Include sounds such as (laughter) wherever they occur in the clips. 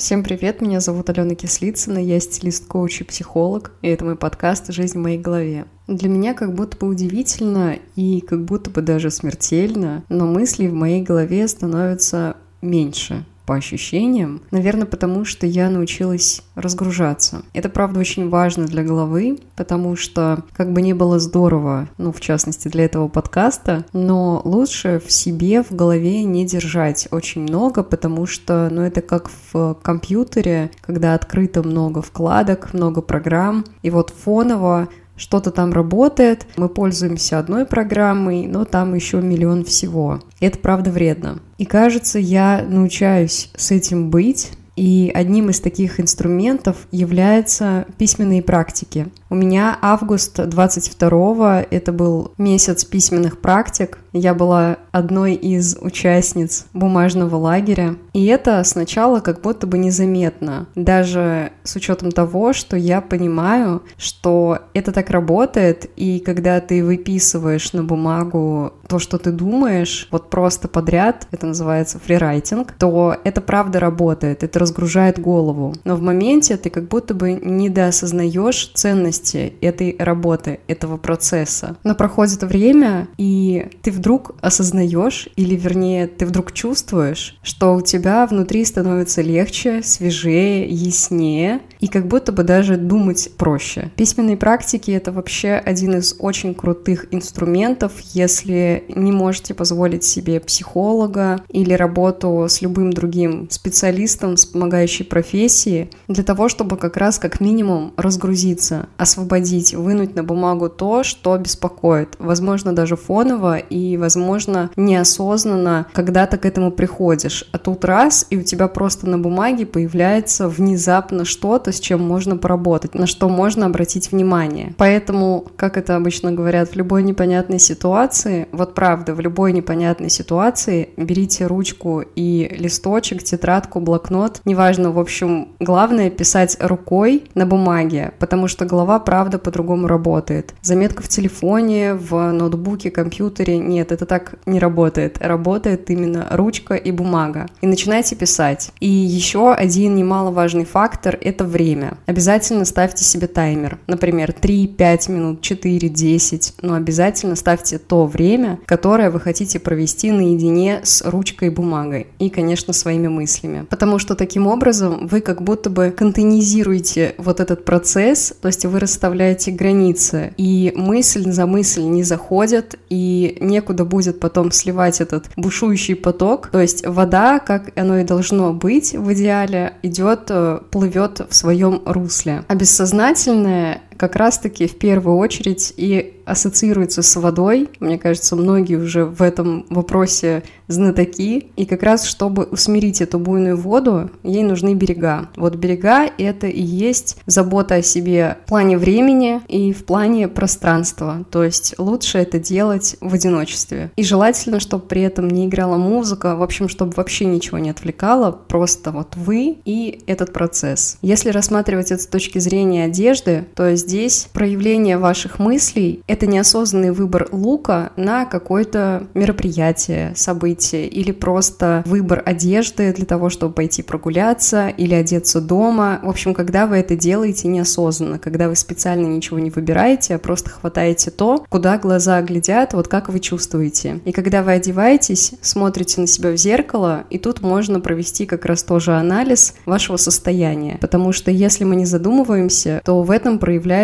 Всем привет, меня зовут Алена Кислицына, я стилист, коуч и психолог, и это мой подкаст «Жизнь в моей голове». Для меня как будто бы удивительно и как будто бы даже смертельно, но мысли в моей голове становятся меньше по ощущениям. Наверное, потому что я научилась разгружаться. Это, правда, очень важно для головы, потому что, как бы не было здорово, ну, в частности, для этого подкаста, но лучше в себе, в голове не держать очень много, потому что, ну, это как в компьютере, когда открыто много вкладок, много программ, и вот фоново что-то там работает, мы пользуемся одной программой, но там еще миллион всего. Это правда вредно. И кажется, я научаюсь с этим быть, и одним из таких инструментов являются письменные практики. У меня август 22 это был месяц письменных практик. Я была одной из участниц бумажного лагеря. И это сначала как будто бы незаметно. Даже с учетом того, что я понимаю, что это так работает, и когда ты выписываешь на бумагу то, что ты думаешь, вот просто подряд, это называется фрирайтинг, то это правда работает, это разгружает голову. Но в моменте ты как будто бы недоосознаешь ценности этой работы, этого процесса. Но проходит время, и ты вдруг осознаешь, или вернее, ты вдруг чувствуешь, что у тебя внутри становится легче, свежее, яснее, и как будто бы даже думать проще. Письменные практики — это вообще один из очень крутых инструментов, если не можете позволить себе психолога или работу с любым другим специалистом с помогающей профессии, для того, чтобы как раз как минимум разгрузиться, освободить, вынуть на бумагу то, что беспокоит, возможно, даже фоново и, возможно, неосознанно когда-то к этому приходишь. А тут раз, и у тебя просто на бумаге появляется внезапно что-то, с чем можно поработать, на что можно обратить внимание. Поэтому, как это обычно говорят, в любой непонятной ситуации, вот правда, в любой непонятной ситуации берите ручку и листочек, тетрадку, блокнот, неважно, в общем, главное писать рукой на бумаге, потому что голова, правда, по-другому работает. Заметка в телефоне, в ноутбуке, компьютере, нет, это так не работает. Работает именно ручка и бумага. И начинайте писать. И еще один немаловажный фактор – это время. Обязательно ставьте себе таймер. Например, 3-5 минут, 4-10, но обязательно ставьте то время, которое вы хотите провести наедине с ручкой и бумагой и, конечно, своими мыслями. Потому что таким образом вы как будто бы контейнизируете вот этот процесс, то есть вы расставляете границы, и мысль за мысль не заходят, и некуда будет потом сливать этот бушующий поток. То есть вода, как оно и должно быть в идеале, идет, э, плывет в своем русле. А бессознательное как раз-таки в первую очередь и ассоциируется с водой. Мне кажется, многие уже в этом вопросе знатоки. И как раз, чтобы усмирить эту буйную воду, ей нужны берега. Вот берега — это и есть забота о себе в плане времени и в плане пространства. То есть лучше это делать в одиночестве. И желательно, чтобы при этом не играла музыка, в общем, чтобы вообще ничего не отвлекало, просто вот вы и этот процесс. Если рассматривать это с точки зрения одежды, то здесь проявление ваших мыслей — это неосознанный выбор лука на какое-то мероприятие, событие, или просто выбор одежды для того, чтобы пойти прогуляться или одеться дома. В общем, когда вы это делаете неосознанно, когда вы специально ничего не выбираете, а просто хватаете то, куда глаза глядят, вот как вы чувствуете. И когда вы одеваетесь, смотрите на себя в зеркало, и тут можно провести как раз тоже анализ вашего состояния. Потому что если мы не задумываемся, то в этом проявляется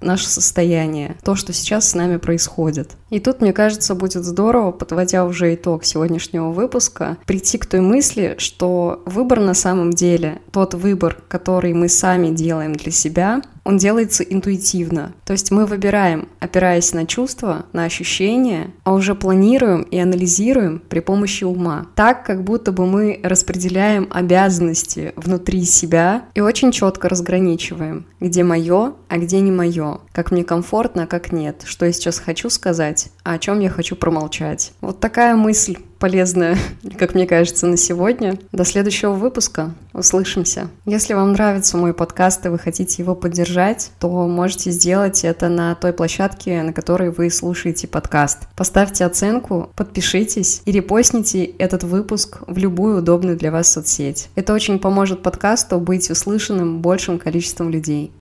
наше состояние, то, что сейчас с нами происходит. И тут, мне кажется, будет здорово, подводя уже итог сегодняшнего выпуска, прийти к той мысли, что выбор на самом деле, тот выбор, который мы сами делаем для себя, он делается интуитивно. То есть мы выбираем, опираясь на чувства, на ощущения, а уже планируем и анализируем при помощи ума. Так, как будто бы мы распределяем обязанности внутри себя и очень четко разграничиваем, где мое, а где не мое, как мне комфортно, а как нет, что я сейчас хочу сказать, а о чем я хочу промолчать. Вот такая мысль полезное, (laughs) как мне кажется, на сегодня. До следующего выпуска. Услышимся. Если вам нравится мой подкаст и вы хотите его поддержать, то можете сделать это на той площадке, на которой вы слушаете подкаст. Поставьте оценку, подпишитесь и репостните этот выпуск в любую удобную для вас соцсеть. Это очень поможет подкасту быть услышанным большим количеством людей.